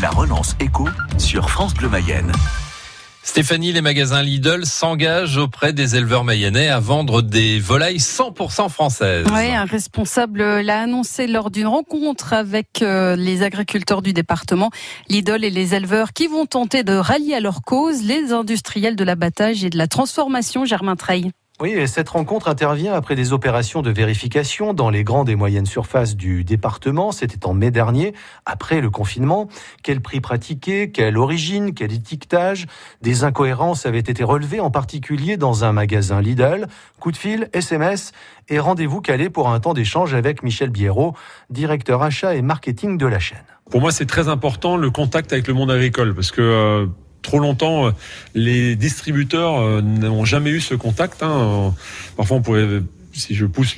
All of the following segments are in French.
La relance éco sur France Bleu Mayenne. Stéphanie, les magasins Lidl s'engagent auprès des éleveurs mayennais à vendre des volailles 100% françaises. Oui, un responsable l'a annoncé lors d'une rencontre avec euh, les agriculteurs du département. Lidl et les éleveurs qui vont tenter de rallier à leur cause les industriels de l'abattage et de la transformation, Germain Treil. Oui, et cette rencontre intervient après des opérations de vérification dans les grandes et moyennes surfaces du département. C'était en mai dernier, après le confinement. Quel prix pratiqué, quelle origine, quel étiquetage? Des incohérences avaient été relevées, en particulier dans un magasin Lidl. Coup de fil, SMS et rendez-vous calé pour un temps d'échange avec Michel Biérot, directeur achat et marketing de la chaîne. Pour moi, c'est très important le contact avec le monde agricole parce que euh, trop longtemps, euh, les distributeurs euh, n'ont jamais eu ce contact. Hein. Parfois, on pourrait si je pousse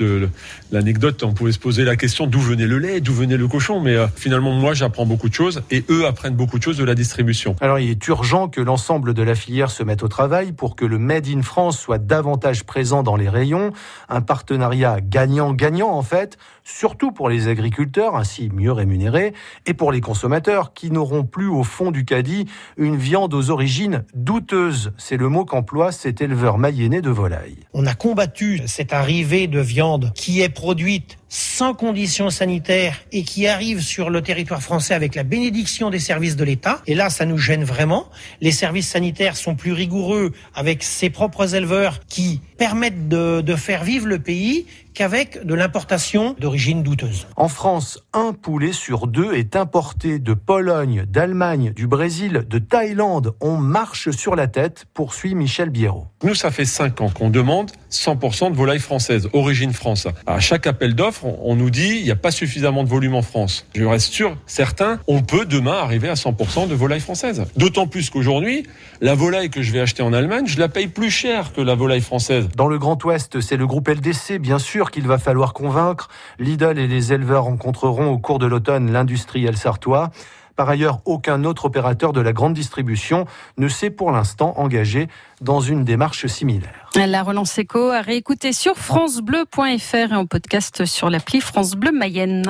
l'anecdote, on pouvait se poser la question d'où venait le lait, d'où venait le cochon. Mais euh, finalement, moi, j'apprends beaucoup de choses et eux apprennent beaucoup de choses de la distribution. Alors, il est urgent que l'ensemble de la filière se mette au travail pour que le Made in France soit davantage présent dans les rayons. Un partenariat gagnant-gagnant, en fait, surtout pour les agriculteurs, ainsi mieux rémunérés, et pour les consommateurs qui n'auront plus au fond du caddie une viande aux origines douteuses. C'est le mot qu'emploie cet éleveur mayennais de volaille. On a combattu cette arrivée de viande qui est produite sans conditions sanitaires et qui arrive sur le territoire français avec la bénédiction des services de l'État. Et là, ça nous gêne vraiment. Les services sanitaires sont plus rigoureux avec ses propres éleveurs qui permettent de, de faire vivre le pays qu'avec de l'importation d'origine douteuse. En France, un poulet sur deux est importé de Pologne, d'Allemagne, du Brésil, de Thaïlande. On marche sur la tête, poursuit Michel Biérot. Nous, ça fait cinq ans qu'on demande 100% de volaille française, origine France. À chaque appel d'offres, on nous dit il n'y a pas suffisamment de volume en France. Je reste sûr, certains, on peut demain arriver à 100% de volaille française. D'autant plus qu'aujourd'hui, la volaille que je vais acheter en Allemagne, je la paye plus cher que la volaille française. Dans le Grand Ouest, c'est le groupe LDC, bien sûr, qu'il va falloir convaincre. Lidl et les éleveurs rencontreront au cours de l'automne l'industriel sartois. Par ailleurs, aucun autre opérateur de la grande distribution ne s'est pour l'instant engagé dans une démarche similaire. La relance éco à réécouter sur francebleu.fr et en podcast sur l'appli France Bleu Mayenne.